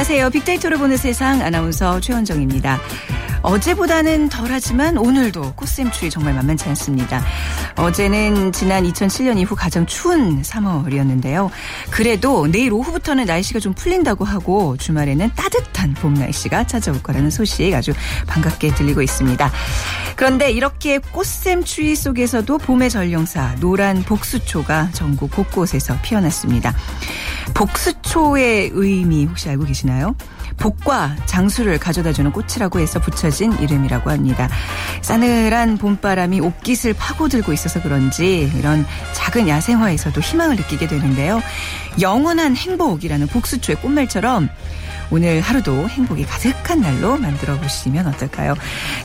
안녕하세요. 빅데이터를 보는 세상 아나운서 최원정입니다. 어제보다는 덜하지만 오늘도 꽃샘추위 정말 만만치 않습니다. 어제는 지난 2007년 이후 가장 추운 3월이었는데요. 그래도 내일 오후부터는 날씨가 좀 풀린다고 하고 주말에는 따뜻한 봄 날씨가 찾아올 거라는 소식 아주 반갑게 들리고 있습니다. 그런데 이렇게 꽃샘 추위 속에서도 봄의 전령사 노란 복수초가 전국 곳곳에서 피어났습니다. 복수초의 의미 혹시 알고 계시나요? 복과 장수를 가져다주는 꽃이라고 해서 붙여진 이름이라고 합니다. 싸늘한 봄바람이 옷깃을 파고들고 있어서 그런지 이런 작은 야생화에서도 희망을 느끼게 되는데요. 영원한 행복이라는 복수초의 꽃말처럼 오늘 하루도 행복이 가득한 날로 만들어 보시면 어떨까요?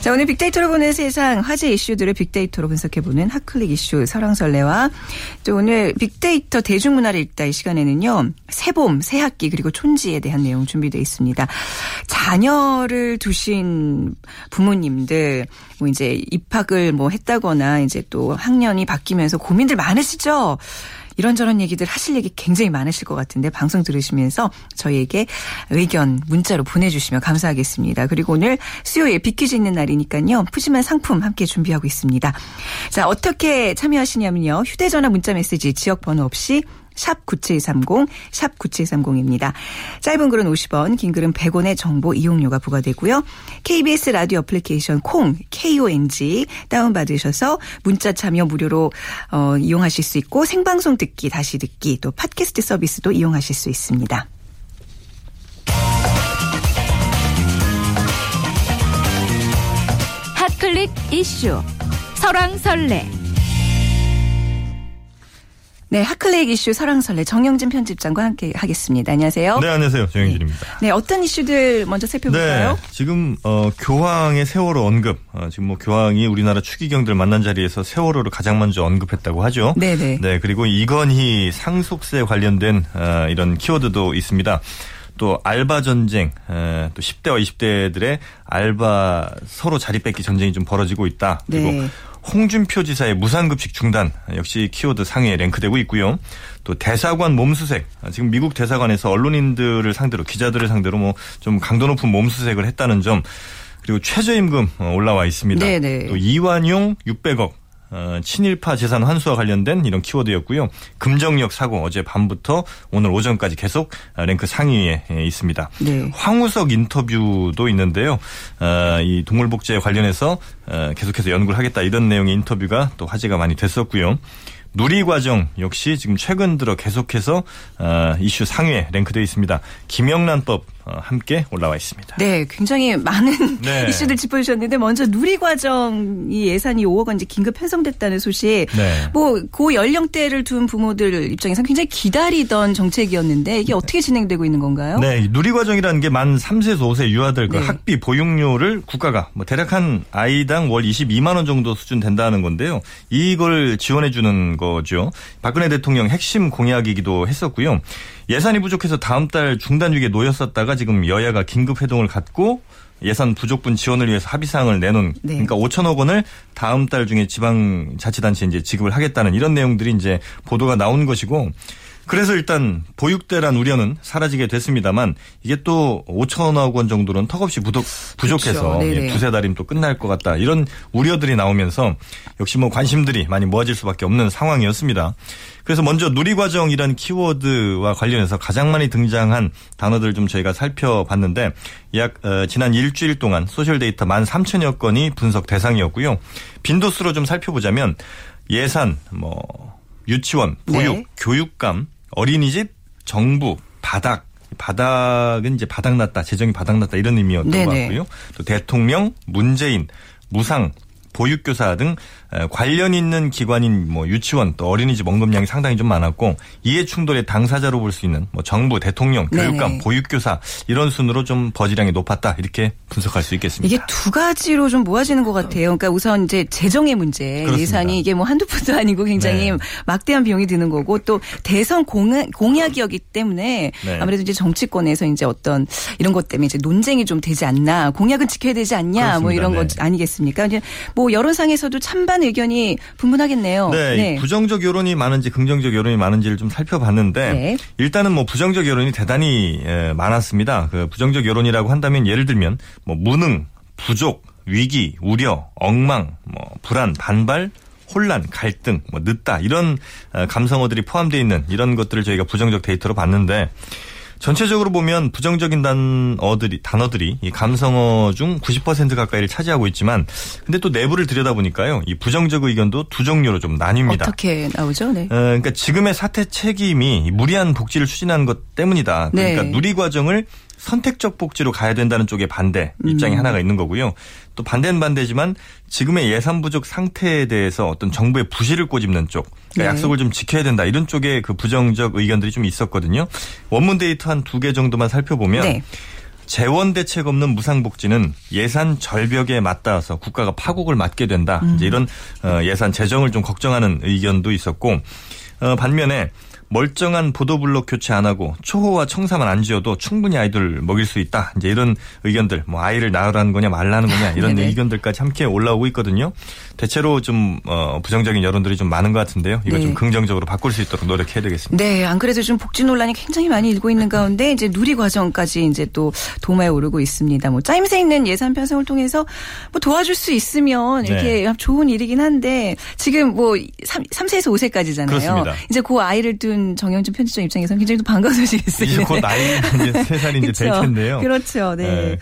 자, 오늘 빅데이터로 보는 세상 화제 이슈들을 빅데이터로 분석해보는 핫클릭 이슈 설왕설래와 또 오늘 빅데이터 대중문화를 읽다 이 시간에는요. 새봄, 새학기 그리고 촌지에 대한 내용 준비되어 있습니다. 자녀를 두신 부모님들 뭐 이제 입학을 뭐 했다거나 이제 또 학년이 바뀌면서 고민들 많으시죠? 이런저런 얘기들 하실 얘기 굉장히 많으실 것 같은데 방송 들으시면서 저희에게 의견 문자로 보내주시면 감사하겠습니다. 그리고 오늘 수요일 비키즈 있는 날이니까요. 푸짐한 상품 함께 준비하고 있습니다. 자 어떻게 참여하시냐면요. 휴대전화 문자 메시지 지역번호 없이 샵 9730, 샵 9730입니다. 짧은 글은 50원, 긴 글은 100원의 정보 이용료가 부과되고요. KBS 라디오 애플리케이션 콩, KONG 다운받으셔서 문자 참여 무료로 어, 이용하실 수 있고 생방송 듣기, 다시 듣기, 또 팟캐스트 서비스도 이용하실 수 있습니다. 핫클릭 이슈 설왕설래 네, 핫클릭 이슈 설왕설래 정영진 편집장과 함께 하겠습니다. 안녕하세요. 네, 안녕하세요. 정영진입니다. 네, 어떤 이슈들 먼저 살펴볼까요? 네, 지금 어, 교황의 세월호 언급. 어, 지금 뭐 교황이 우리나라 추기경들 만난 자리에서 세월호를 가장 먼저 언급했다고 하죠. 네, 네. 네, 그리고 이건희 상속세 관련된 어, 이런 키워드도 있습니다. 또 알바 전쟁, 에, 또 10대와 20대들의 알바 서로 자리 뺏기 전쟁이 좀 벌어지고 있다. 그리고 네. 홍준표 지사의 무상급식 중단 역시 키워드 상위에 랭크되고 있고요. 또 대사관 몸수색 지금 미국 대사관에서 언론인들을 상대로 기자들을 상대로 뭐 좀 강도 높은 몸수색을 했다는 점 그리고 최저임금 어, 올라와 있습니다. 네네. 또 이완용 600억 어, 친일파 재산 환수와 관련된 이런 키워드였고요. 금정역 사고 어제 밤부터 오늘 오전까지 계속 랭크 상위에 예, 있습니다. 네. 황우석 인터뷰도 있는데요. 어, 이 동물복지에 관련해서 어, 계속해서 연구를 하겠다 이런 내용의 인터뷰가 또 화제가 많이 됐었고요. 누리 과정 역시 지금 최근 들어 계속해서 어, 이슈 상위에 랭크되어 있습니다. 김영란법 어, 함께 올라와 있습니다. 네, 굉장히 많은 네. 이슈들 짚어주셨는데 먼저 누리과정이 예산이 5억 원 이제 긴급 편성됐다는 소식. 네. 뭐고 연령대를 둔 부모들 입장에서 굉장히 기다리던 정책이었는데 이게 어떻게 진행되고 있는 건가요? 네, 이 누리과정이라는 게 만 3세에서 5세 유아들 그 네. 학비 보육료를 국가가 뭐 대략 한 아이당 월 22만 원 정도 수준 된다는 건데요. 이걸 지원해 주는 거죠. 박근혜 대통령 핵심 공약이기도 했었고요. 예산이 부족해서 다음 달 중단 위기에 놓였었다가 지금 여야가 긴급 회동을 갖고 예산 부족분 지원을 위해서 합의 사항을 내놓은 네. 그러니까 5천억 원을 다음 달 중에 지방 자치단체에 이제 지급을 하겠다는 이런 내용들이 이제 보도가 나온 것이고 그래서 일단 보육대란 우려는 사라지게 됐습니다만 이게 또 5천억 원 정도는 턱없이 부족, 부족해서 그렇죠. 두세 달이면 또 끝날 것 같다 이런 우려들이 나오면서 역시 뭐 관심들이 많이 모아질 수밖에 없는 상황이었습니다. 그래서 먼저 누리과정이라는 키워드와 관련해서 가장 많이 등장한 단어들 좀 저희가 살펴봤는데 약 어, 지난 일주일 동안 소셜 데이터 13,000여 건이 분석 대상이었고요. 빈도수로 좀 살펴보자면 예산, 뭐 유치원, 보육, 네. 교육감, 어린이집, 정부, 바닥. 바닥은 이제 바닥났다, 재정이 바닥났다 이런 의미였던 네네. 것 같고요. 또 대통령, 문재인, 무상, 보육교사 등 에, 관련 있는 기관인 뭐 유치원 또 어린이집 언급량이 상당히 좀 많았고 이해 충돌의 당사자로 볼 수 있는 뭐 정부, 대통령, 교육감, 네네. 보육교사 이런 순으로 좀 버지량이 높았다 이렇게 분석할 수 있겠습니다. 이게 두 가지로 좀 모아지는 것 같아요. 그러니까 우선 이제 재정의 문제, 그렇습니다. 예산이 이게 뭐 한두 푼도 아니고 굉장히 네. 막대한 비용이 드는 거고 또 대선 공약, 공약이었기 때문에 네. 아무래도 이제 정치권에서 이제 어떤 이런 것 때문에 이제 논쟁이 좀 되지 않나, 공약은 지켜야 되지 않냐, 뭐 그렇습니다. 이런 네. 것 아니겠습니까? 이제 뭐뭐 여론상에서도 찬반 의견이 분분하겠네요. 네, 부정적 여론이 많은지 긍정적 여론이 많은지를 좀 살펴봤는데 네. 일단은 뭐 부정적 여론이 대단히 에, 많았습니다. 그 부정적 여론이라고 한다면 예를 들면 뭐 무능, 부족, 위기, 우려, 엉망, 뭐 불안, 반발, 혼란, 갈등, 뭐 늦다 이런 어, 감성어들이 포함되어 있는 이런 것들을 저희가 부정적 데이터로 봤는데 전체적으로 보면 부정적인 단어들이 단어들이 이 감성어 중 90% 가까이를 차지하고 있지만 근데 또 내부를 들여다보니까요. 이 부정적 의견도 두 종류로 좀 나뉩니다. 어떻게 나오죠? 네. 어, 그러니까 지금의 사태 책임이 무리한 복지를 추진한 것 때문이다. 그러니까 네. 누리 과정을 선택적 복지로 가야 된다는 쪽의 반대 입장이 음. 하나가 있는 거고요. 또 반대는 반대지만 지금의 예산 부족 상태에 대해서 어떤 정부의 부실을 꼬집는 쪽, 그러니까 네. 약속을 좀 지켜야 된다 이런 쪽의 그 부정적 의견들이 좀 있었거든요. 원문 데이터 한 두 개 정도만 살펴보면 네. 재원 대책 없는 무상복지는 예산 절벽에 맞닿아서 국가가 파국을 맞게 된다. 음. 이제 이런 어, 예산 재정을 좀 걱정하는 의견도 있었고 어, 반면에 멀쩡한 보도블록 교체 안 하고 초호와 청사만 안 지어도 충분히 아이들 먹일 수 있다. 이제 이런 의견들, 뭐 아이를 낳으라는 거냐 말라는 거냐 이런. 의견들까지 함께 올라오고 있거든요. 대체로 좀 어, 부정적인 여론들이 좀 많은 것 같은데요. 이거 네. 좀 긍정적으로 바꿀 수 있도록 노력해야 되겠습니다. 네, 안 그래도 좀 복지 논란이 굉장히 많이 일고 있는 가운데 이제 누리 과정까지 이제 또 도마에 오르고 있습니다. 뭐 짜임새 있는 예산 편성을 통해서 뭐 도와줄 수 있으면 이렇게 네. 좋은 일이긴 한데 지금 뭐 3, 3세에서 5세까지잖아요. 그렇습니다. 이제 그 아이를 둔 정영준 편집장 입장에서는 굉장히 또 반가운 소식이었어요. 이제 곧 나이 이제 세 살이 이제 될 텐데요. 그렇죠. 네.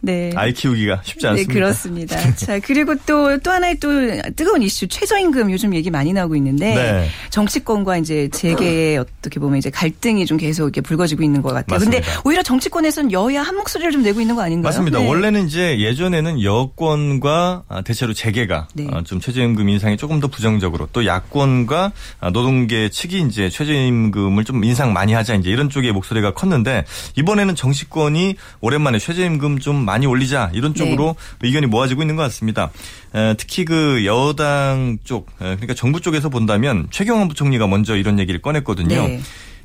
네, 네. 아이 키우기가 쉽지 않습니다. 네, 그렇습니다. 자, 그리고 또, 또 하나의 또 뜨거운 이슈, 최저임금 요즘 얘기 많이 나오고 있는데, 네. 정치권과 이제 재계의 어떻게 보면 이제 갈등이 좀 계속 이렇게 불거지고 있는 것 같아요. 근데 맞습니다. 오히려 정치권에서는 여야 한 목소리를 좀 내고 있는 거 아닌가요? 맞습니다. 네. 원래는 이제 예전에는 여권과 아, 대체로 재계가 네. 어, 좀 최저임금 인상에 조금 더 부정적으로 또 야권과 아, 노동계 측이 이제 최저 임금을 좀 인상 많이 하자 이제 이런 쪽의 목소리가 컸는데 이번에는 정치권이 오랜만에 최저임금 좀 많이 올리자 이런 쪽으로 네. 의견이 모아지고 있는 것 같습니다. 에, 특히 그 여당 쪽 에, 그러니까 정부 쪽에서 본다면 최경환 부총리가 먼저 이런 얘기를 꺼냈거든요. 네.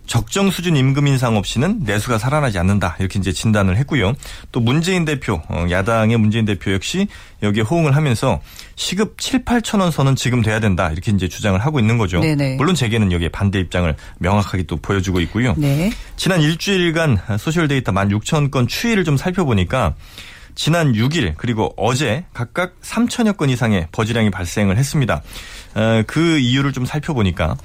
적정 수준 임금 인상 없이는 내수가 살아나지 않는다 이렇게 이제 진단을 했고요. 또 문재인 대표 어, 야당의 문재인 대표 역시 여기에 호응을 하면서 시급 7, 8천 원 선은 지금 돼야 된다 이렇게 이제 주장을 하고 있는 거죠. 네네. 물론 재계는 여기에 반대 입장을 명확하게 또 보여주고 있고요. 네. 지난 일주일간 소셜 데이터 1만 6천 건 추이를 좀 살펴보니까 지난 6일 그리고 어제 각각 3천여 건 이상의 buzz량이 발생을 했습니다. 어, 그 이유를 좀 살펴보니까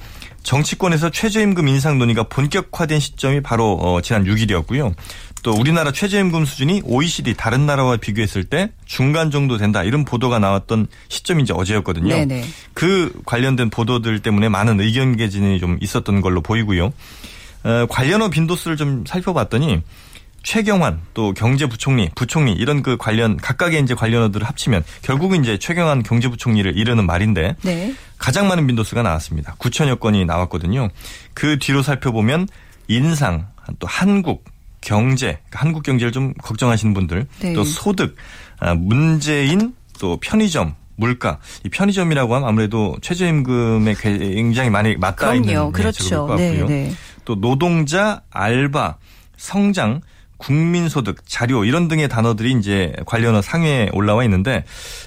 정치권에서 최저임금 인상 논의가 본격화된 시점이 바로 어, 지난 6일이었고요. 또 우리나라 최저임금 수준이 OECD 다른 나라와 비교했을 때 중간 정도 된다 이런 보도가 나왔던 시점이 이제 어제였거든요. 네네. 그 관련된 보도들 때문에 많은 의견 개진이 좀 있었던 걸로 보이고요. 어, 관련어 빈도수를 좀 살펴봤더니 최경환 또 경제부총리, 부총리 이런 그 관련 각각의 이제 관련어들을 합치면 결국은 이제 최경환 경제부총리를 이르는 말인데 네. 가장 많은 빈도수가 나왔습니다. 9천여 건이 나왔거든요. 그 뒤로 살펴보면 인상, 또 한국, 경제, 그러니까 한국 경제를 좀 걱정하시는 분들, 네. 또 소득, 아, 문재인, 또 편의점, 물가. 이 편의점이라고 하면 아무래도 최저임금에 굉장히 많이 맞닿아 있는 그럼요. 네, 그렇죠. 네. 네. 또 노동자, 알바, 성장, 국민소득, 자료 이런 등의 단어들이 이제 관련어 상위에 올라와 있는데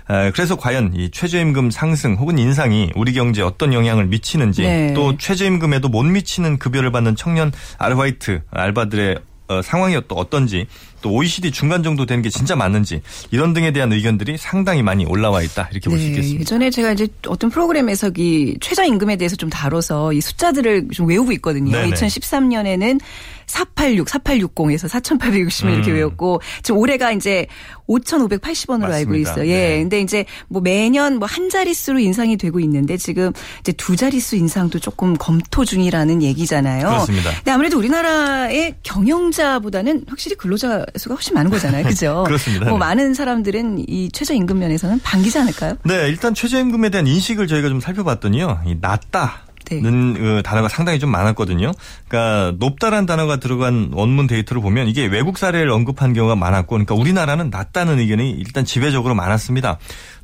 에, 그래서 과연 이 최저임금 상승 혹은 인상이 우리 경제에 어떤 영향을 미치는지 네. 또 최저임금에도 못 미치는 급여를 받는 청년 아르바이트 알바들의 어, 상황이 또 어떤지 또 OECD 중간 정도 되는 게 진짜 맞는지 이런 등에 대한 의견들이 상당히 많이 올라와 있다 이렇게 볼 수 있겠습니다. 예전에 제가 이제 어떤 프로그램에서 이 최저임금에 대해서 좀 다뤄서 이 숫자들을 좀 외우고 있거든요. 네네. 2013년에는 486, 4860에서 4,860을 이렇게 음. 외웠고 지금 올해가 이제 5,580원으로 알고 맞습니다. 있어요. 예. 네. 근데 이제 뭐 매년 뭐 한 자릿수로 인상이 되고 있는데 지금 이제 두 자릿수 인상도 조금 검토 중이라는 얘기잖아요. 그렇습니다. 근데 아무래도 우리나라의 경영자보다는 확실히 근로자 수가 훨씬 많은 거잖아요. 그죠? 그렇습니다. 뭐 네. 많은 사람들은 이 최저임금 면에서는 반기지 않을까요? 네, 일단 최저임금에 대한 인식을 저희가 좀 살펴봤더니요. 이 낮다. 네. 는그 단어가 상당히 좀 많았거든요. 그러니까 높다란 단어가 들어간 원문 데이터를 보면 이게 외국 사례를 언급한 경우가 많았고, 그러니까 우리나라는 낮다는 의견이 일단 지배적으로 많았습니다.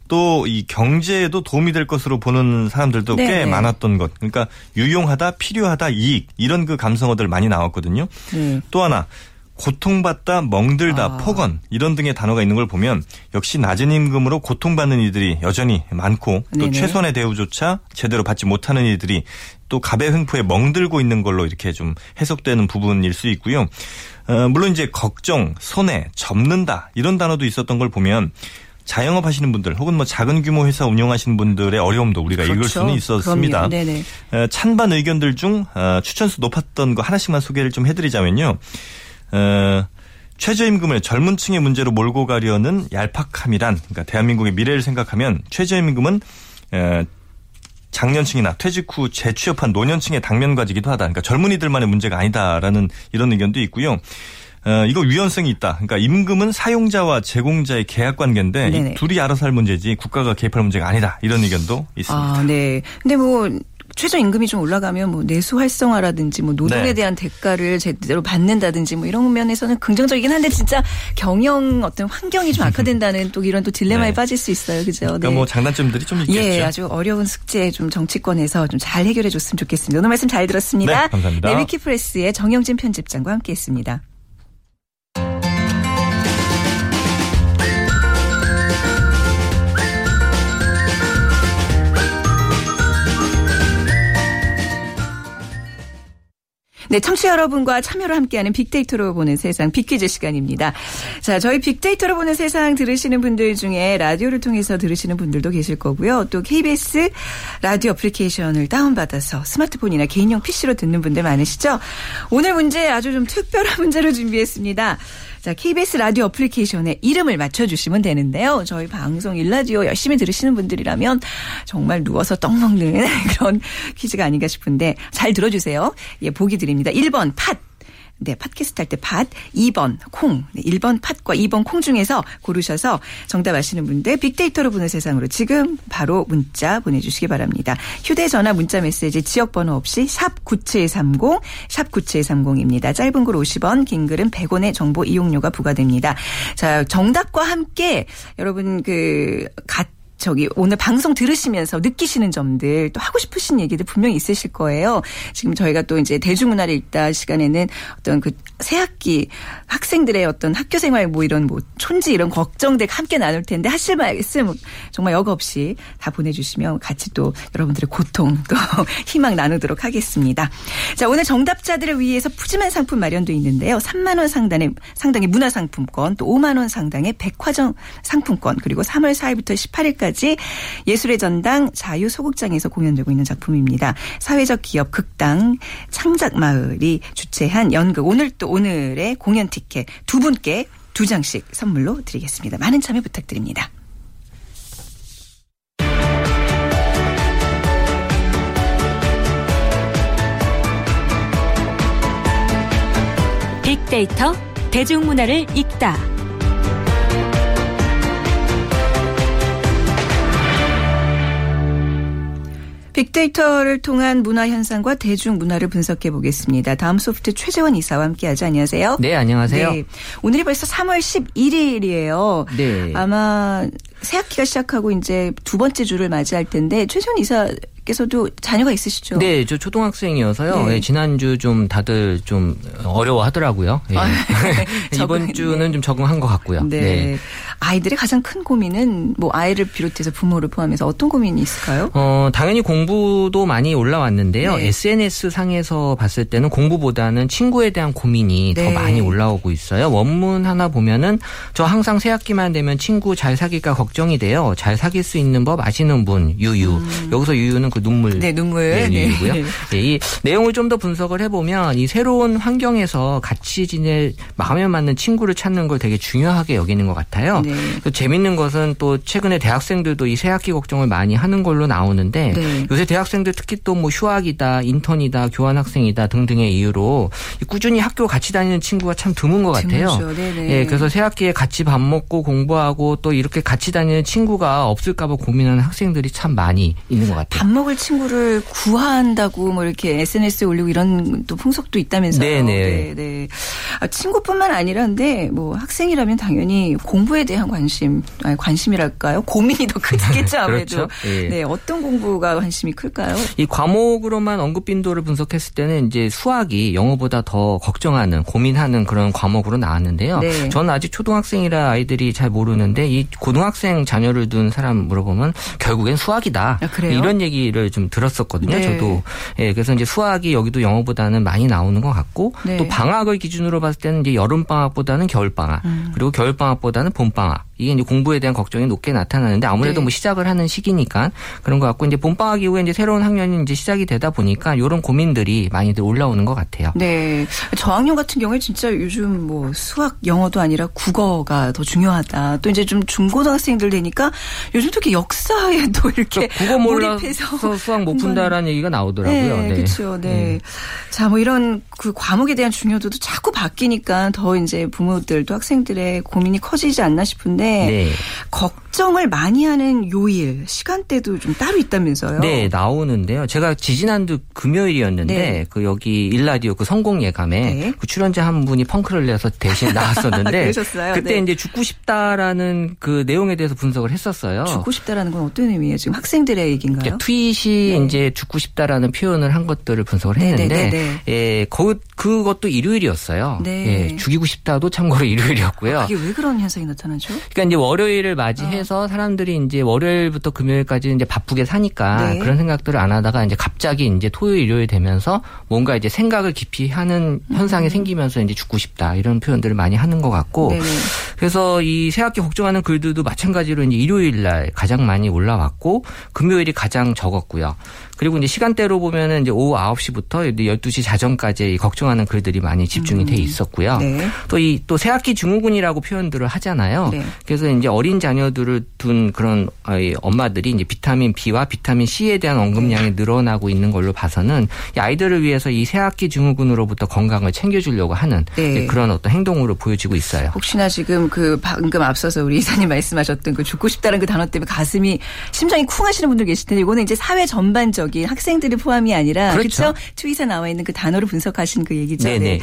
또 이 경제에도 도움이 될 것으로 보는 사람들도 네, 꽤 네. 많았던 것. 그러니까 유용하다, 필요하다, 이익 이런 그 감성어들 많이 나왔거든요. 네. 또 하나 고통받다, 멍들다, 아. 폭언 이런 등의 단어가 있는 걸 보면 역시 낮은 임금으로 고통받는 이들이 여전히 많고 또 네네. 최선의 대우조차 제대로 받지 못하는 이들이 또 갑의 횡포에 멍들고 있는 걸로 이렇게 좀 해석되는 부분일 수 있고요. 어, 물론 이제 걱정, 손해, 접는다 이런 단어도 있었던 걸 보면 자영업 하시는 분들 혹은 뭐 작은 규모 회사 운영하시는 분들의 어려움도 우리가 읽을 그렇죠. 수는 있었습니다. 어, 찬반 의견들 중 어, 추천수 높았던 거 하나씩만 소개를 좀 해드리자면요. 어, 최저임금을 젊은 층의 문제로 몰고 가려는 얄팍함이란 그러니까 대한민국의 미래를 생각하면 최저임금은 어, 장년층이나 퇴직 후 재취업한 노년층의 당면과지기도 하다. 그러니까 젊은이들만의 문제가 아니다라는 이런 의견도 있고요. 어, 이거 유연성이 있다. 그러니까 임금은 사용자와 제공자의 계약 관계인데. 둘이 알아서 할 문제지 국가가 개입할 문제가 아니다. 이런 의견도 있습니다. 아, 네. 근데 뭐 최저임금이 좀 올라가면 뭐 내수 활성화라든지 뭐 노동에 네. 대한 대가를 제대로 받는다든지 뭐 이런 면에서는 긍정적이긴 한데 진짜 경영 어떤 환경이 좀 악화된다는 또 이런 또 딜레마에 네. 빠질 수 있어요. 그죠? 그러니까 뭐 장단점들이 좀 있겠죠. 예, 아주 어려운 숙제 좀 정치권에서 좀 잘 해결해 줬으면 좋겠습니다. 오늘 말씀 잘 들었습니다. 네, 감사합니다. 네, 위키프레스의 정영진 편집장과 함께했습니다. 네, 청취자 여러분과 참여로 함께하는 빅데이터로 보는 세상 빅퀴즈 시간입니다. 자, 저희 빅데이터로 보는 세상 들으시는 분들 중에 라디오를 통해서 들으시는 분들도 계실 거고요. 또 KBS 라디오 애플리케이션을 다운받아서 스마트폰이나 개인용 PC로 듣는 분들 많으시죠? 오늘 문제 아주 좀 특별한 문제로 준비했습니다. 자, KBS 라디오 애플리케이션에 이름을 맞춰주시면 되는데요. 저희 방송 일라디오 열심히 들으시는 분들이라면 정말 누워서 떡 먹는 그런 퀴즈가 아닌가 싶은데 잘 들어주세요. 예, 보기 드립니다. 1번 팥. 네, 팟캐스트 할때 팟, 2번 콩, 네, 1번 팟과 2번 콩 중에서 고르셔서 정답 아시는 분들 빅데이터로 보는 세상으로 지금 바로 문자 보내주시기 바랍니다. 휴대전화 문자 메시지 지역번호 없이 샵 9730, 샵 9730입니다. 짧은 글 50원, 긴 글은 100원의 정보 이용료가 부과됩니다. 자, 정답과 함께 여러분 그, 갓 저기 오늘 방송 들으시면서 느끼시는 점들 또 하고 싶으신 얘기들 분명히 있으실 거예요. 지금 저희가 또 이제 대중문화를 읽다 시간에는 어떤 그 새학기 학생들의 어떤 학교 생활 뭐 이런 뭐 촌지 이런 걱정들 함께 나눌 텐데 하실 말씀 정말 역 없이 다 보내주시면 같이 또 여러분들의 고통 또 희망 나누도록 하겠습니다. 자 오늘 정답자들을 위해서 푸짐한 상품 마련돼 있는데요. 3만 원 상당의 상당의 문화상품권 또 5만 원 상당의 백화점 상품권 그리고 3월 4일부터 18일까지 예술의 전당 자유소극장에서 공연되고 있는 작품입니다. 사회적 기업 극당 창작마을이 주최한 연극 오늘 또 오늘의 공연 티켓 두 분께 두 장씩 선물로 드리겠습니다. 많은 참여 부탁드립니다. 빅데이터 대중문화를 읽다. 빅데이터를 통한 문화 현상과 대중 문화를 분석해 보겠습니다. 다음 소프트 최재원 이사와 함께하죠. 안녕하세요. 네, 안녕하세요. 네. 오늘이 벌써 3월 11일이에요. 네. 아마 새 학기가 시작하고 이제 두 번째 주를 맞이할 텐데 최재원 이사 께서도 자녀가 있으시죠? 네, 저 초등학생이어서요. 네. 예, 지난주 좀 다들 좀 어려워하더라고요. 예. 아, 이번 적응했네. 주는 좀 적응한 것 같고요. 네. 아이들의 가장 큰 고민은 뭐 아이를 비롯해서 부모를 포함해서 어떤 고민이 있을까요? 어, 당연히 공부도 많이 올라왔는데요. 네. SNS 상에서 봤을 때는 공부보다는 친구에 대한 고민이 네. 더 많이 올라오고 있어요. 원문 하나 보면은 저 항상 새 학기만 되면 친구 잘 사귈까 걱정이 돼요. 잘 사귈 수 있는 법 아시는 분 유유. 여기서 유유는 그 눈물. 음. 네, 눈물. 네, 네. 유유고요. 네, 이 내용을 좀 더 분석을 해보면 이 새로운 환경에서 같이 지낼 마음에 맞는 친구를 찾는 걸 되게 중요하게 여기는 것 같아요. 네. 또 재밌는 것은 또 최근에 대학생들도 이 새학기 걱정을 많이 하는 걸로 나오는데 네. 요새 대학생들 특히 또 뭐 휴학이다, 인턴이다, 교환학생이다 등등의 이유로 이 꾸준히 학교 같이 다니는 친구가 참 드문 것 같아요. 네네. 예, 그래서 새학기에 같이 밥 먹고 공부하고 또 이렇게 같이 다니는 친구가 없을까봐 고민하는 학생들이 참 많이 있는 것 같아요. 밥 먹을 친구를 구한다고 뭐 이렇게 SNS에 올리고 이런 또 풍속도 있다면서요. 네네. 네, 네. 아, 친구뿐만 아니라 근데 뭐 학생이라면 당연히 공부에 대한 관심, 아니 관심이랄까요? 고민이 더 크겠죠 아무래도. 그렇죠. 예. 네, 어떤 공부가 관심이 클까요? 이 과목으로만 언급 빈도를 분석했을 때는 이제 수학이 영어보다 더 걱정하는 고민하는 그런 과목으로 나왔는데요. 네. 저는 아직 초등학생이라 아이들이 잘 모르는데 이 고등학생 자녀를 둔 사람 물어보면 결국엔 수학이다. 아, 그래요? 이런 얘기를 좀 들었었거든요. 네. 저도. 예, 그래서 이제 수학이 여기도 영어보다는 많이 나오는 것 같고 네. 또 방학을 기준으로 봤을 때는 이제 여름 방학보다는 겨울 방학 음. 그리고 겨울 방학보다는 봄 방학 了。 이게 이제 공부에 대한 걱정이 높게 나타나는데 아무래도 네. 뭐 시작을 하는 시기니까 그런 것 같고 이제 봄방학 이후에 이제 새로운 학년이 이제 시작이 되다 보니까 이런 고민들이 많이들 올라오는 것 같아요. 네. 저학년 같은 경우에 진짜 요즘 뭐 수학, 영어도 아니라 국어가 더 중요하다. 또 이제 좀 중고등학생들 되니까 요즘 특히 역사에 또 이렇게 국어 몰입해서 몰라서 수학 못 푼다라는 얘기가 나오더라고요. 네, 그렇죠. 네. 자, 뭐 이런 그 과목에 대한 중요도도 자꾸 바뀌니까 더 이제 부모들도 학생들의 고민이 커지지 않나 싶은데 네. 걱 정을 많이 하는 요일, 시간대도 좀 따로 있다면서요. 네, 나오는데요. 제가 지지난주 금요일이었는데 네. 그 여기 일라디오 그 성공 예감에 네. 그 출연자 한 분이 펑크를 내서 대신 나왔었는데 그러셨어요? 그때 네. 이제 죽고 싶다라는 그 내용에 대해서 분석을 했었어요. 죽고 싶다라는 건 어떤 의미예요? 지금 학생들의 얘기인가요? 이제 트윗이 네. 이제 죽고 싶다라는 표현을 한 것들을 분석을 네, 했는데, 네, 네, 예, 그, 그것도 일요일이었어요. 네. 예, 죽이고 싶다도 참고로 일요일이었고요. 그게 왜 그런 현상이 나타나죠? 그러니까 이제 월요일을 맞이해 서 사람들이 이제 월요일부터 금요일까지 이제 바쁘게 사니까 네. 그런 생각들을 안 하다가 이제 갑자기 이제 토요일, 일요일 되면서 뭔가 이제 생각을 깊이 하는 현상이 생기면서 이제 죽고 싶다 이런 표현들을 많이 하는 것 같고 음. 네네. 그래서 이 새학기 걱정하는 글들도 마찬가지로 이제 일요일 날 가장 많이 올라왔고 금요일이 가장 적었고요. 그리고 이제 시간대로 보면은 이제 오후 9시부터 12시 자정까지 이 걱정하는 글들이 많이 집중이 돼 있었고요. 네. 또이 또 새학기 증후군이라고 표현들을 하잖아요. 네. 그래서 이제 어린 자녀들을 둔 그런 어, 이 엄마들이 이제 비타민 B와 비타민 C에 대한 언급량이 늘어나고 있는 걸로 봐서는 이 아이들을 위해서 이 새학기 증후군으로부터 건강을 챙겨주려고 하는 네. 그런 어떤 행동으로 보여지고 있어요. 혹시나 지금 그 방금 앞서서 우리 이사님 말씀하셨던 그 죽고 싶다는 그 단어 때문에 가슴이 심장이 쿵 하시는 분들 계실 텐데 이거는 이제 사회 전반적인 학생들이 포함이 아니라 그렇죠. 그렇죠? 트윗에 나와 있는 그 단어를 분석하신 그 얘기죠. 네네. 예.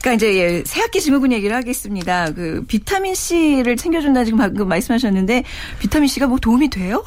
그러니까 이제 예, 새학기 증후군 얘기를 하겠습니다. 그 비타민 C를 챙겨준다 지금 방금 말씀하셨는데 비타민 C가 뭐 도움이 돼요?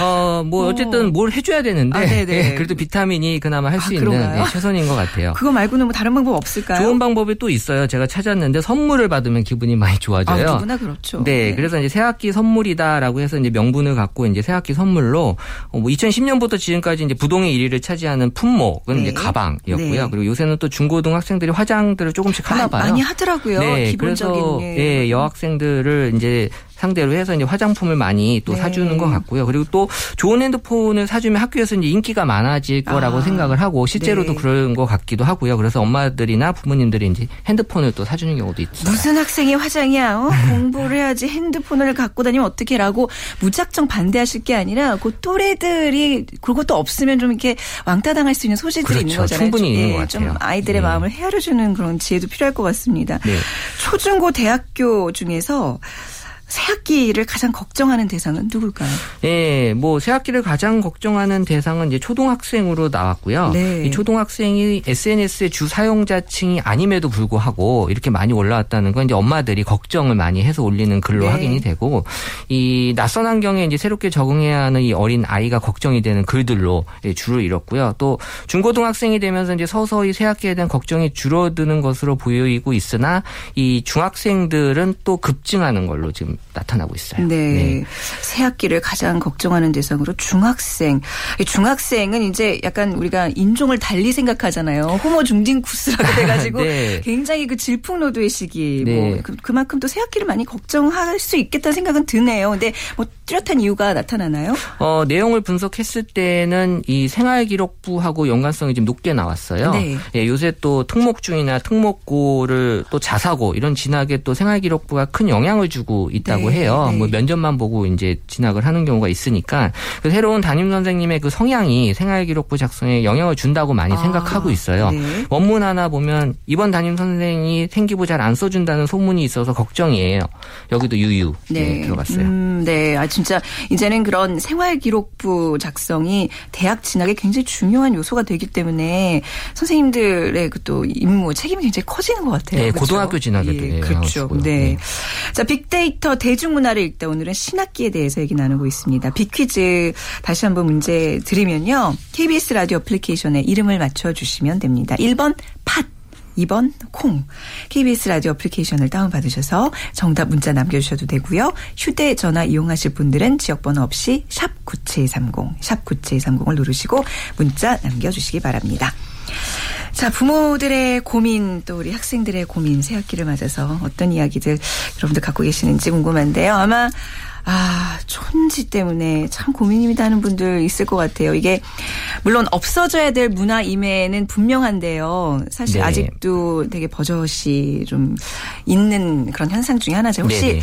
어, 뭐 어. 어쨌든 뭘 해줘야 되는데 아. 예, 그래도 비타민이 그나마 할수 아, 있는? 예, 최선인 것 같아요. 그거 말고는 뭐 다른 방법 없을까요? 좋은 방법이 또 있어요. 제가 찾았는데 선물을 받으면 기분이 많이 아, 좋아져요. 누구나 그렇죠. 네, 그래서 이제 새학기 선물이다라고 해서 이제 명분을 갖고 이제 새학기 선물로 어, 뭐 2010년부터 지금까지 이제 부동의 1위를 차지하는 품목은 네. 이제 가방이었고요. 네. 그리고 요새는 또 중고등 학생들이 화장들을 조금씩 하나 봐요. 많이 하더라고요. 네, 기본적인 그래서 게. 예, 여학생들을 이제 상대로 해서 이제 화장품을 많이 또 네. 사주는 것 같고요. 그리고 또 좋은 핸드폰을 사주면 학교에서 이제 인기가 많아질 거라고 아, 생각을 하고 실제로도 네. 그런 것 같기도 하고요. 그래서 엄마들이나 부모님들이 이제 핸드폰을 또 사주는 경우도 있어요. 무슨 학생이 화장이야? 어? 공부를 해야지 핸드폰을 갖고 다니면 어떻게라고 무작정 반대하실 게 아니라 그 또래들이 그것도 없으면 좀 이렇게 왕따 당할 수 있는 소지들이 있는 그렇죠. 거잖아요. 충분히 좀, 있는 것좀 같아요. 아이들의 네. 마음을 헤아려 주는 그런 지혜도 필요할 것 같습니다. 네. 초중고 대학교 중에서 새학기를 가장 걱정하는 대상은 누굴까요? 예, 뭐 새학기를 가장 걱정하는 대상은 이제 초등학생으로 나왔고요. 네. 이 초등학생이 SNS의 주 사용자층이 아님에도 불구하고 이렇게 많이 올라왔다는 건 이제 엄마들이 걱정을 많이 해서 올리는 글로 네. 확인이 되고 이 낯선 환경에 이제 새롭게 적응해야 하는 이 어린 아이가 걱정이 되는 글들로 예, 주를 이뤘고요. 또 중고등학생이 되면서 이제 서서히 새학기에 대한 걱정이 줄어드는 것으로 보이고 있으나 이 중학생들은 또 급증하는 걸로 지금 나타나고 있어요. 네. 새 학기를 가장 걱정하는 대상으로 중학생. 이 중학생은 이제 약간 우리가 인종을 달리 생각하잖아요. 호모 중딩쿠스라고 돼가지고 네. 굉장히 그 질풍노도의 시기. 네. 뭐 그, 그만큼 또 새 학기를 많이 걱정할 수 있겠다는 생각은 드네요. 근데 뭐 뚜렷한 이유가 나타나나요? 어, 내용을 분석했을 때는 이 생활기록부하고 연관성이 좀 높게 나왔어요. 네. 예, 요새 또 특목중이나 특목고를 또 자사고 이런 진학에 또 생활기록부가 큰 영향을 주고 있다 고 네, 해요. 네. 뭐 면접만 보고 이제 진학을 하는 경우가 있으니까 그 새로운 담임 선생님의 그 성향이 생활기록부 작성에 영향을 준다고 많이 아, 생각하고 있어요. 네. 원문 하나 보면 이번 담임 선생이 생기부 잘 안 써준다는 소문이 있어서 걱정이에요. 여기도 유유 네. 들어갔어요. 음, 네. 아, 진짜 이제는 그런 생활기록부 작성이 대학 진학에 굉장히 중요한 요소가 되기 때문에 선생님들의 그 또 임무 책임이 굉장히 커지는 것 같아요. 네, 그렇죠? 고등학교 진학에도 예, 예, 그렇죠. 네. 네. 자, 빅데이터 대중문화를 읽다 오늘은 신학기에 대해서 얘기 나누고 있습니다. 빅퀴즈 다시 한번 문제 드리면요. KBS 라디오 애플리케이션에 이름을 맞춰주시면 됩니다. 1번 팟. 2번 콩. KBS 라디오 애플리케이션을 다운받으셔서 정답 문자 남겨주셔도 되고요. 휴대전화 이용하실 분들은 지역번호 없이 샵 9730, 샵 9730을 누르시고 문자 남겨주시기 바랍니다. 자, 부모들의 고민, 또 우리 학생들의 고민, 새학기를 맞아서 어떤 이야기들 여러분들 갖고 계시는지 궁금한데요. 아마 아, 촌지 때문에 참 고민입니다 하는 분들 있을 것 같아요. 이게 물론 없어져야 될 문화임에는 분명한데요. 사실 네. 아직도 되게 버젓이 좀 있는 그런 현상 중에 하나죠. 혹시 네네.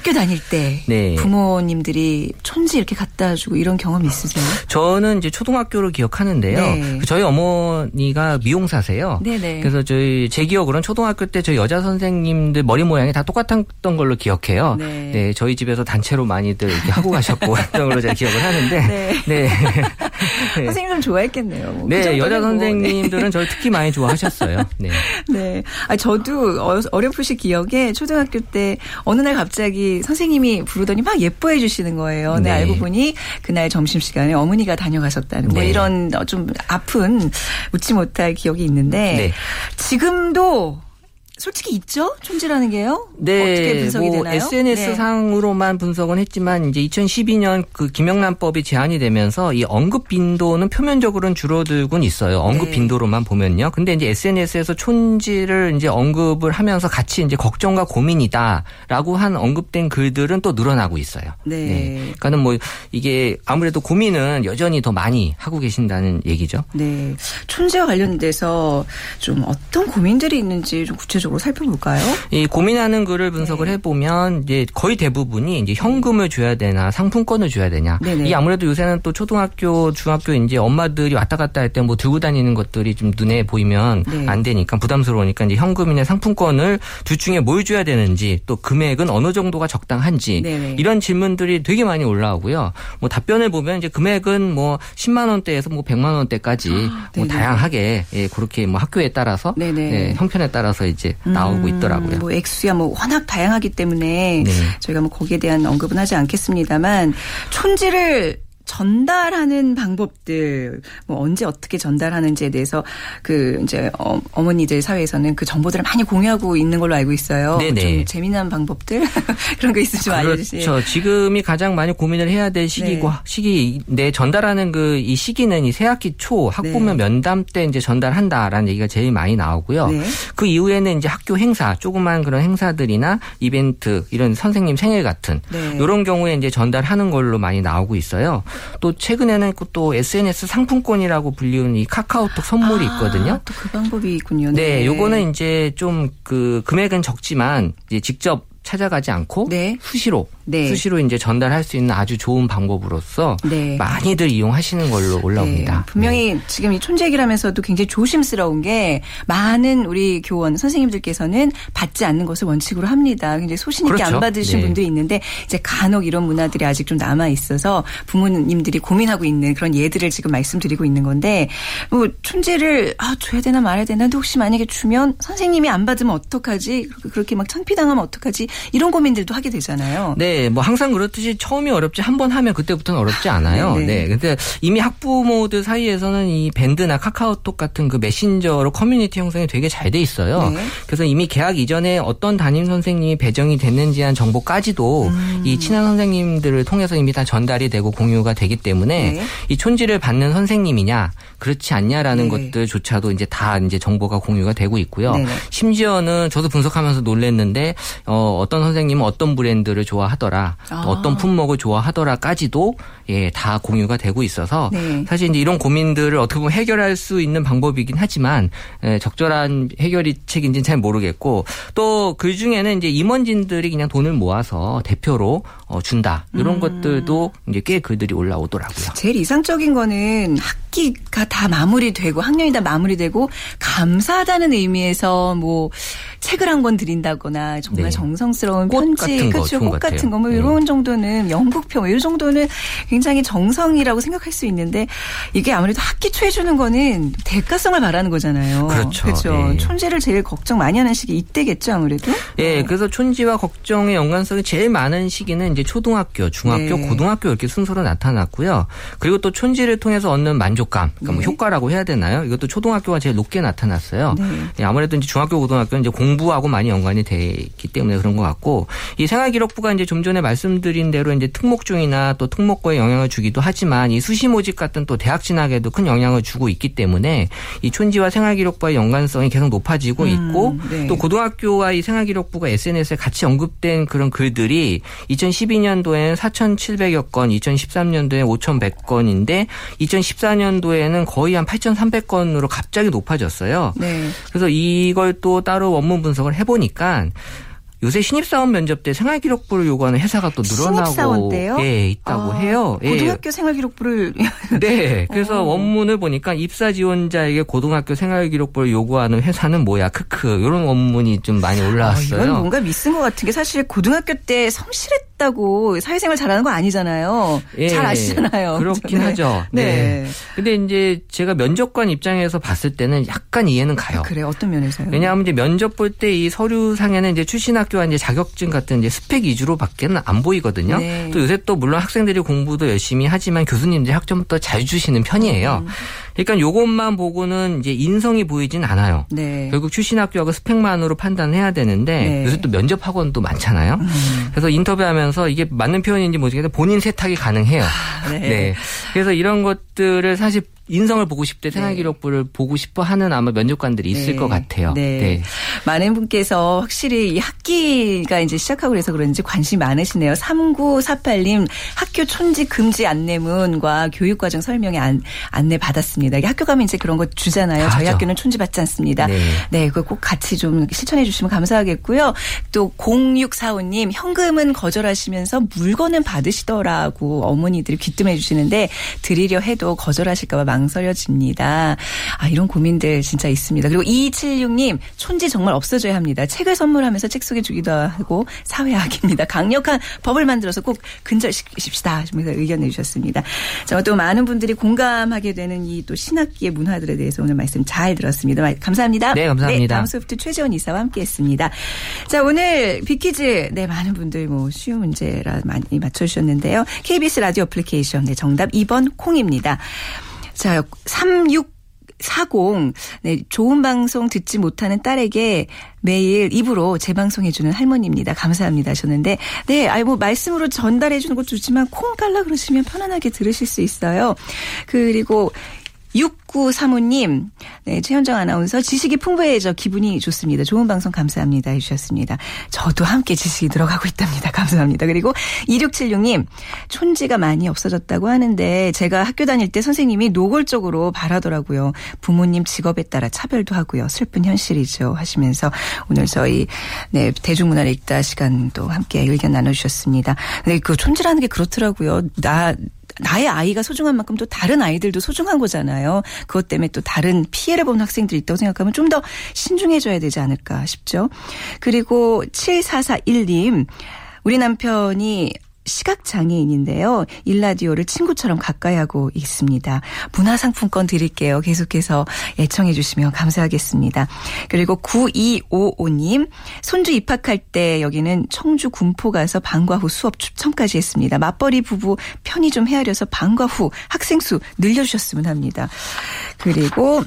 학교 다닐 때 네. 부모님들이 촌지 이렇게 갖다 주고 이런 경험 있으세요? 저는 이제 초등학교를 기억하는데요. 네. 그 저희 어머니가 미용사세요. 네네. 그래서 저희 제 기억으로는 초등학교 때 저희 여자 선생님들 머리 모양이 다 똑같았던 걸로 기억해요. 네. 저희 집에서 단체로 많이들 이렇게 하고 가셨고 했던 걸로 제가 기억을 하는데. 네. 네. 선생님들은 좋아했겠네요. 뭐그 네, 정도는 여자 뭐, 네. 선생님들은 저를 특히 많이 좋아하셨어요. 네. 네. 아, 저도 어- 어렴풋이 기억에 초등학교 때 어느 날 갑자기 선생님이 부르더니 막 예뻐해 주시는 거예요. 네. 네. 알고 보니 그날 점심시간에 어머니가 다녀가셨다는 뭐 네. 이런 어, 좀 아픈 웃지 못할 기억이 있는데 네. 지금도 솔직히 있죠? 촌지라는 게요? 네, 어떻게 분석이 뭐 되나요? SNS 네. 상으로만 분석은 했지만 이제 2012년 그 김영란법이 제안이 되면서 이 언급 빈도는 표면적으로는 줄어들곤 있어요. 언급 네. 빈도로만 보면요. 근데 이제 SNS에서 촌지를 이제 언급을 하면서 같이 이제 걱정과 고민이다라고 한 언급된 글들은 또 늘어나고 있어요. 네. 그러니까는 뭐 이게 아무래도 고민은 여전히 더 많이 하고 계신다는 얘기죠. 네. 촌지와 관련돼서 좀 어떤 고민들이 있는지 좀 구체적으로 살펴볼까요? 이 고민하는 글을 분석을 네. 해보면 이제 거의 대부분이 이제 현금을 줘야 되나 상품권을 줘야 되냐. 네네. 이 아무래도 요새는 또 초등학교, 중학교 이제 엄마들이 왔다 갔다 할 때 뭐 들고 다니는 것들이 좀 눈에 보이면 네. 안 되니까 부담스러우니까 이제 현금이나 상품권을 둘 중에 뭘 줘야 되는지 또 금액은 어느 정도가 적당한지 네네. 이런 질문들이 되게 많이 올라오고요. 뭐 답변을 보면 이제 금액은 뭐 10만 원대에서 뭐 100만 원대까지 뭐 아, 네네. 다양하게 예, 그렇게 뭐 학교에 따라서. 예, 형편에 따라서 이제 나오고 음, 있더라고요. 뭐 액수야 뭐 워낙 다양하기 때문에 네. 저희가 뭐 거기에 대한 언급은 하지 않겠습니다만 촌지를 전달하는 방법들 뭐 언제 어떻게 전달하는지에 대해서 그 이제 어, 어머니들 사회에서는 그 정보들을 많이 공유하고 있는 걸로 알고 있어요. 네네. 좀 재미난 방법들 그런 거 있으면 좀 알려주세요. 그렇죠. 지금이 가장 많이 고민을 해야 될 시기고 네. 시기인데 전달하는 그 이 시기는 이 새학기 초 학부모 네. 면담 때 이제 전달한다라는 얘기가 제일 많이 나오고요. 네. 그 이후에는 이제 학교 행사, 조그만 그런 행사들이나 이벤트 이런 선생님 생일 같은 네. 이런 경우에 이제 전달하는 걸로 많이 나오고 있어요. 또 최근에는 그또 SNS 상품권이라고 불리는 이 카카오톡 선물이 있거든요. 또 그 방법이 있군요. 네, 요거는 이제 좀 그 금액은 적지만 이제 직접 찾아가지 않고 네. 수시로 네. 수시로 이제 전달할 수 있는 아주 좋은 방법으로서 네. 많이들 이용하시는 걸로 올라옵니다. 네, 분명히 지금 이 촌지 얘기를 하면서 도 굉장히 조심스러운 게 많은 우리 교원 선생님들께서는 받지 않는 것을 원칙으로 합니다. 굉장히 소신 있게 그렇죠. 안 받으신 네. 분들이 있는데 이제 간혹 이런 문화들이 아직 좀 남아 있어서 부모님들이 고민하고 있는 그런 예들을 지금 말씀드리고 있는 건데 뭐 촌지를 아 줘야 되나 말아야 되나 근데 혹시 만약에 주면 선생님이 안 받으면 어떡하지 그렇게 막 천피당하면 어떡하지 이런 고민들도 하게 되잖아요. 네, 뭐 항상 그렇듯이 처음이 어렵지 한 번 하면 그때부터는 어렵지 않아요. 네, 네, 네. 근데 이미 학부모들 사이에서는 이 밴드나 카카오톡 같은 그 메신저로 커뮤니티 형성이 되게 잘 돼 있어요. 네. 그래서 이미 개학 이전에 어떤 담임 선생님이 배정이 됐는지 한 정보까지도 음. 이 친한 선생님들을 통해서 이미 다 전달이 되고 공유가 되기 때문에 네. 이 촌지를 받는 선생님이냐 그렇지 않냐라는 네. 것들조차도 이제 다 이제 정보가 공유가 되고 있고요. 네네. 심지어는 저도 분석하면서 놀랬는데 어, 어떤 선생님은 어떤 브랜드를 좋아하더라, 또 아. 어떤 품목을 좋아하더라까지도 예, 다 공유가 되고 있어서 네. 사실 이제 이런 고민들을 어떻게 보면 해결할 수 있는 방법이긴 하지만 예, 적절한 해결책인지는 잘 모르겠고 또 그 중에는 이제 임원진들이 그냥 돈을 모아서 대표로 어, 준다 이런 음. 것들도 이제 꽤 글들이 올라오더라고요. 제일 이상적인 거는 학기가 다 마무리되고 학년이 다 마무리되고 감사하다는 의미에서 뭐 책을 한 권 드린다거나 정말 네. 정성스러운 꽃 편지, 그렇죠. 좋은 꽃. 같은 거, 뭐 네. 이런 정도는 영국표, 뭐 이런 정도는 굉장히 정성이라고 생각할 수 있는데 이게 아무래도 학기 초에 주는 거는 대가성을 바라는 거잖아요. 그렇죠. 그렇죠. 예. 촌지를 제일 걱정 많이 하는 시기 이때겠죠, 아무래도. 예, 그래서 촌지와 걱정의 연관성이 제일 많은 시기는 이제 초등학교, 중학교, 네. 고등학교 이렇게 순서로 나타났고요. 그리고 또 촌지를 통해서 얻는 만족감, 그러니까 뭐 네. 효과라고 해야 되나요? 이것도 초등학교가 제일 높게 나타났어요. 네. 예, 아무래도 이제 중학교, 고등학교는 이제 공 부하고 많이 연관이 돼 있기 때문에 그런 것 같고 이 생활기록부가 이제 좀 전에 말씀드린 대로 이제 특목 중이나 또 특목고에 영향을 주기도 하지만 이 수시 모집 같은 또 대학 진학에도 큰 영향을 주고 있기 때문에 이 촌지와 생활기록부의 연관성이 계속 높아지고 있고 네. 또 고등학교와 이 생활기록부가 SNS에 같이 언급된 그런 글들이 2012년도에는 4,700여 건, 2013년도에 5,100건인데 2014년도에는 거의 한 8,300건으로 갑자기 높아졌어요. 네. 그래서 이걸 또 따로 원문 분석을 해보니까 요새 신입사원 면접 때 생활기록부를 요구하는 회사가 또 늘어나고? 예, 있다고 아, 해요. 예. 고등학교 생활기록부를 네. 그래서 어. 원문을 보니까 입사 지원자에게 고등학교 생활기록부를 요구하는 회사는 뭐야? 크크. 이런 원문이 좀 많이 아, 올라왔어요. 이건 뭔가 미쓴 것 같은 게 사실 고등학교 때 성실했 다고 사회생활 잘하는 거 아니잖아요. 예, 잘 아시잖아요. 그렇긴 네. 하죠. 네. 네. 근데 이제 제가 면접관 입장에서 봤을 때는 약간 이해는 가요. 그래 어떤 면에서요? 왜냐하면 이제 면접 볼 때 이 서류상에는 이제 출신 학교와 이제 자격증 같은 이제 스펙 위주로밖에는 안 보이거든요. 네. 또 요새 또 물론 학생들이 공부도 열심히 하지만 교수님들이 학점도 잘 주시는 편이에요. 음. 그러니까 요것만 보고는 이제 인성이 보이진 않아요. 네. 결국 출신 학교하고 스펙만으로 판단해야 되는데 네. 요새 또 면접 학원도 많잖아요. 음. 그래서 인터뷰하면서 이게 맞는 표현인지 모르겠는데 본인 세탁이 가능해요. 네. 네. 그래서 이런 것들을 사실 인성을 보고 싶대 생활 기록부를 보고 싶어 하는 아마 면접관들이 있을 네. 것 같아요. 네. 많은 분께서 확실히 이 학기가 이제 시작하고 그래서 그런지 관심이 많으시네요. 3948님 학교 촌지 금지 안내문과 교육과정 설명에 안, 안내 받았습니다. 이게 학교 가면 이제 그런 거 주잖아요. 다 저희 하죠. 학교는 촌지 받지 않습니다. 네. 네, 그거 꼭 같이 좀 실천해 주시면 감사하겠고요. 또 0645님 현금은 거절하시면서 물건은 받으시더라고 어머니들이 귀뜸해 주시는데 드리려 해도 거절하실까 봐 망 설여집니다. 아, 이런 고민들 진짜 있습니다. 그리고 2276님 촌지 정말 없어져야 합니다. 책을 선물하면서 책 소개 주기도 하고 사회학입니다. 강력한 법을 만들어서 꼭 근절시킵시다. 하시면서 의견 내주셨습니다. 자, 또 많은 분들이 공감하게 되는 이 또 신학기의 문화들에 대해서 오늘 말씀 잘 들었습니다. 마- 감사합니다. 네, 감사합니다. 다음 소프트 최재원 이사와 함께 했습니다. 자, 오늘 빅퀴즈 네 많은 분들 뭐 쉬운 문제라 많이 맞춰주셨는데요. KBS 라디오 애플리케이션 네 정답 2번 콩입니다. 자, 36 40. 네, 좋은 방송 듣지 못하는 딸에게 매일 입으로 재방송해주는 할머니입니다. 감사합니다 하셨는데, 네, 아이, 뭐, 말씀으로 전달해주는 것도 좋지만, 콩 깔라 그러시면 편안하게 들으실 수 있어요. 그리고, 6935님, 네, 최현정 아나운서 지식이 풍부해져 기분이 좋습니다. 좋은 방송 감사합니다 해주셨습니다. 저도 함께 지식이 들어가고 있답니다. 감사합니다. 그리고 2676님, 촌지가 많이 없어졌다고 하는데 제가 학교 다닐 때 선생님이 노골적으로 바라더라고요. 부모님 직업에 따라 차별도 하고요. 슬픈 현실이죠. 하시면서 오늘 저희 네, 대중문화를 읽다 시간도 함께 의견 나눠주셨습니다. 네, 그 촌지라는 게 그렇더라고요. 나 나의 아이가 소중한 만큼 또 다른 아이들도 소중한 거잖아요. 그것 때문에 또 다른 피해를 보는 학생들이 있다고 생각하면 좀 더 신중해져야 되지 않을까 싶죠. 그리고 7441님, 우리 남편이 시각장애인인데요. 일라디오를 친구처럼 가까이 하고 있습니다. 문화상품권 드릴게요. 계속해서 애청해 주시면 감사하겠습니다. 그리고 9255님, 손주 입학할 때 여기는 청주 군포 가서 방과 후 수업 추첨까지 했습니다. 맞벌이 부부 편히 좀 헤아려서 방과 후 학생 수 늘려주셨으면 합니다. 그리고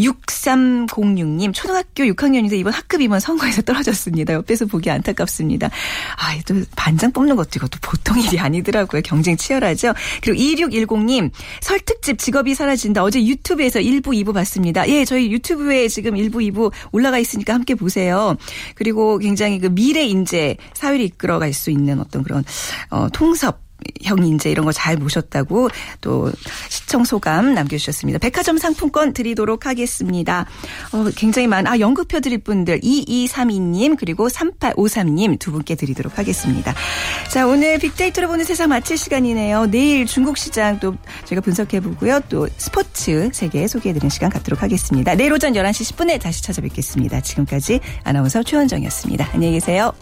6306님, 초등학교 6학년인데 이번 학급 임원 선거에서 떨어졌습니다. 옆에서 보기 안타깝습니다. 아, 또 반장 뽑는 것도 이것도 보통 일이 아니더라고요. 경쟁 치열하죠. 그리고 2610님, 설특집 직업이 사라진다. 어제 유튜브에서 1부, 2부 봤습니다. 예, 저희 유튜브에 지금 1부, 2부 올라가 있으니까 함께 보세요. 그리고 굉장히 그 미래 인재, 사회를 이끌어갈 수 있는 어떤 그런, 어, 통섭, 형인제 이런 거 잘 모셨다고 또 시청 소감 남겨주셨습니다. 백화점 상품권 드리도록 하겠습니다. 어, 굉장히 많은 아 연극표 드릴 분들 2232님 그리고 3853님 두 분께 드리도록 하겠습니다. 자 오늘 빅데이터로 보는 세상 마칠 시간이네요. 내일 중국 시장 또 제가 분석해 보고요. 또 스포츠 세계 소개해 드리는 시간 갖도록 하겠습니다. 내일 오전 11시 10분에 다시 찾아뵙겠습니다. 지금까지 아나운서 최원정이었습니다. 안녕히 계세요.